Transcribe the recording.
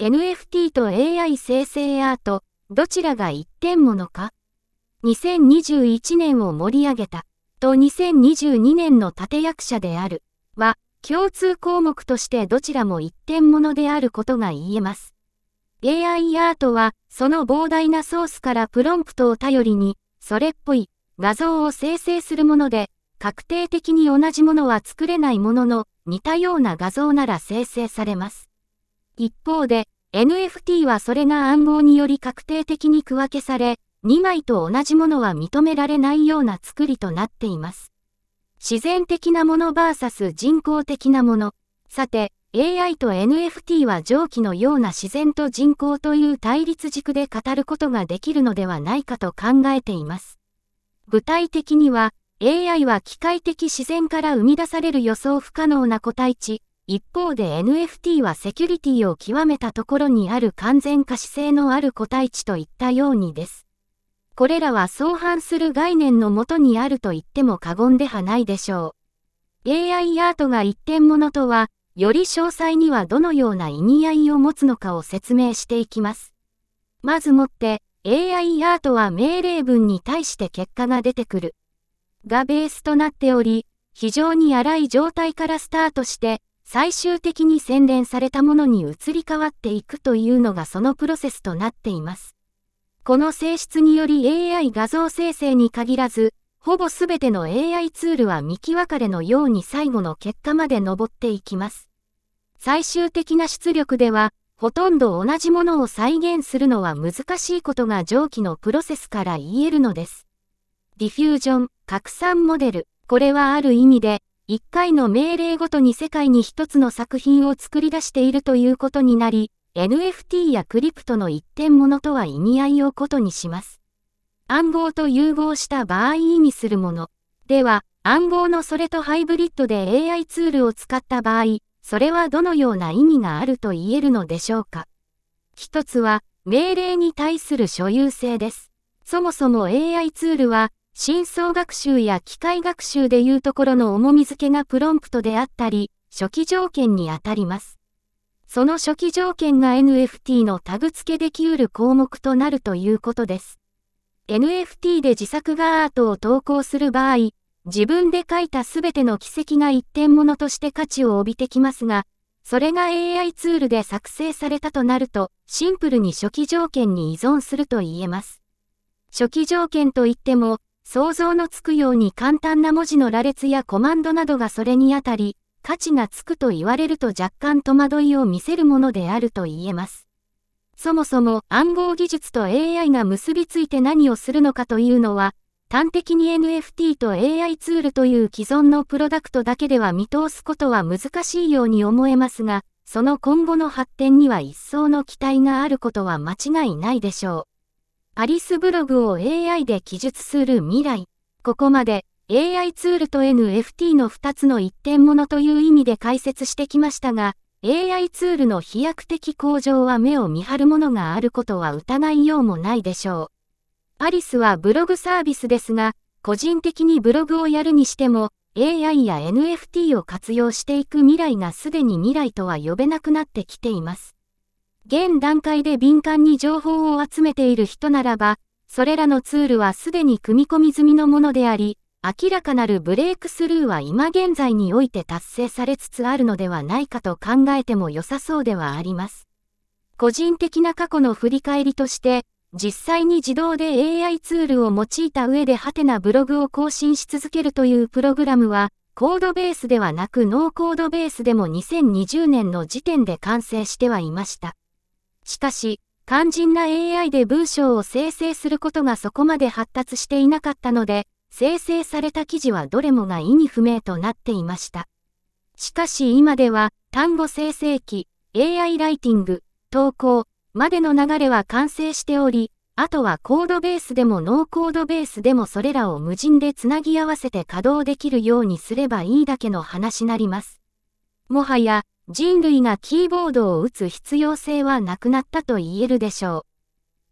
NFT と AI 生成アート、どちらが一点ものか ?2021 年を盛り上げた、と2022年の立役者である、は、共通項目としてどちらも一点ものであることが言えます。AI アートは、その膨大なソースからプロンプトを頼りに、それっぽい画像を生成するもので、確定的に同じものは作れないものの、似たような画像なら生成されます。一方で、NFT はそれが暗号により確定的に区分けされ、2枚と同じものは認められないような作りとなっています。自然的なもの VS 人工的なもの。さて、AI と NFT は上記のような自然と人工という対立軸で語ることができるのではないかと考えています。具体的には、AI は機械的自然から生み出される予想不可能な個体値、一方で NFT はセキュリティを極めたところにある完全可視性のある個体値といったようにです。これらは相反する概念のもとにあると言っても過言ではないでしょう。AI アートが一点物とは、より詳細にはどのような意味合いを持つのかを説明していきます。まずもって、AI アートは命令文に対して結果が出てくる。がベースとなっており、非常に荒い状態からスタートして、最終的に洗練されたものに移り変わっていくというのがそのプロセスとなっています。この性質により AI 画像生成に限らず、ほぼすべての AI ツールは幹分かれのように最後の結果まで登っていきます。最終的な出力では、ほとんど同じものを再現するのは難しいことが上記のプロセスから言えるのです。ディフュージョン、拡散モデル。これはある意味で、一回の命令ごとに世界に一つの作品を作り出しているということになり、NFT やクリプトの一点物とは意味合いをことにします。暗号と融合した場合意味するもの。では、暗号のそれとハイブリッドで AI ツールを使った場合、それはどのような意味があると言えるのでしょうか。一つは、命令に対する所有性です。そもそも AI ツールは、深層学習や機械学習でいうところの重み付けがプロンプトであったり、初期条件にあたります。その初期条件が NFT のタグ付けできうる項目となるということです。NFT で自作画アートを投稿する場合、自分で書いたすべての奇跡が一点物として価値を帯びてきますが、それが AI ツールで作成されたとなると、シンプルに初期条件に依存すると言えます。初期条件といっても、想像のつくように簡単な文字の羅列やコマンドなどがそれにあたり、価値がつくと言われると若干戸惑いを見せるものであると言えます。そもそも暗号技術と AI が結びついて何をするのかというのは、端的に NFT と AI ツールという既存のプロダクトだけでは見通すことは難しいように思えますが、その今後の発展には一層の期待があることは間違いないでしょう。アリスブログを AI で記述する未来。ここまで AI ツールと NFT の2つの一点物という意味で解説してきましたが、AI ツールの飛躍的向上は目を見張るものがあることは疑いようもないでしょう。アリスはブログサービスですが、個人的にブログをやるにしても、AI や NFT を活用していく未来がすでに未来とは呼べなくなってきています。現段階で敏感に情報を集めている人ならば、それらのツールはすでに組み込み済みのものであり、明らかなるブレイクスルーは今現在において達成されつつあるのではないかと考えても良さそうではあります。個人的な過去の振り返りとして、実際に自動で AI ツールを用いた上でハテナブログを更新し続けるというプログラムは、コードベースではなくノーコードベースでも2020年の時点で完成してはいました。しかし、肝心な AI で文章を生成することがそこまで発達していなかったので、生成された記事はどれもが意味不明となっていました。しかし今では、単語生成機、AI ライティング、投稿、までの流れは完成しており、あとはコードベースでもノーコードベースでもそれらを無人でつなぎ合わせて稼働できるようにすればいいだけの話なります。もはや、人類がキーボードを打つ必要性はなくなったと言えるでしょう。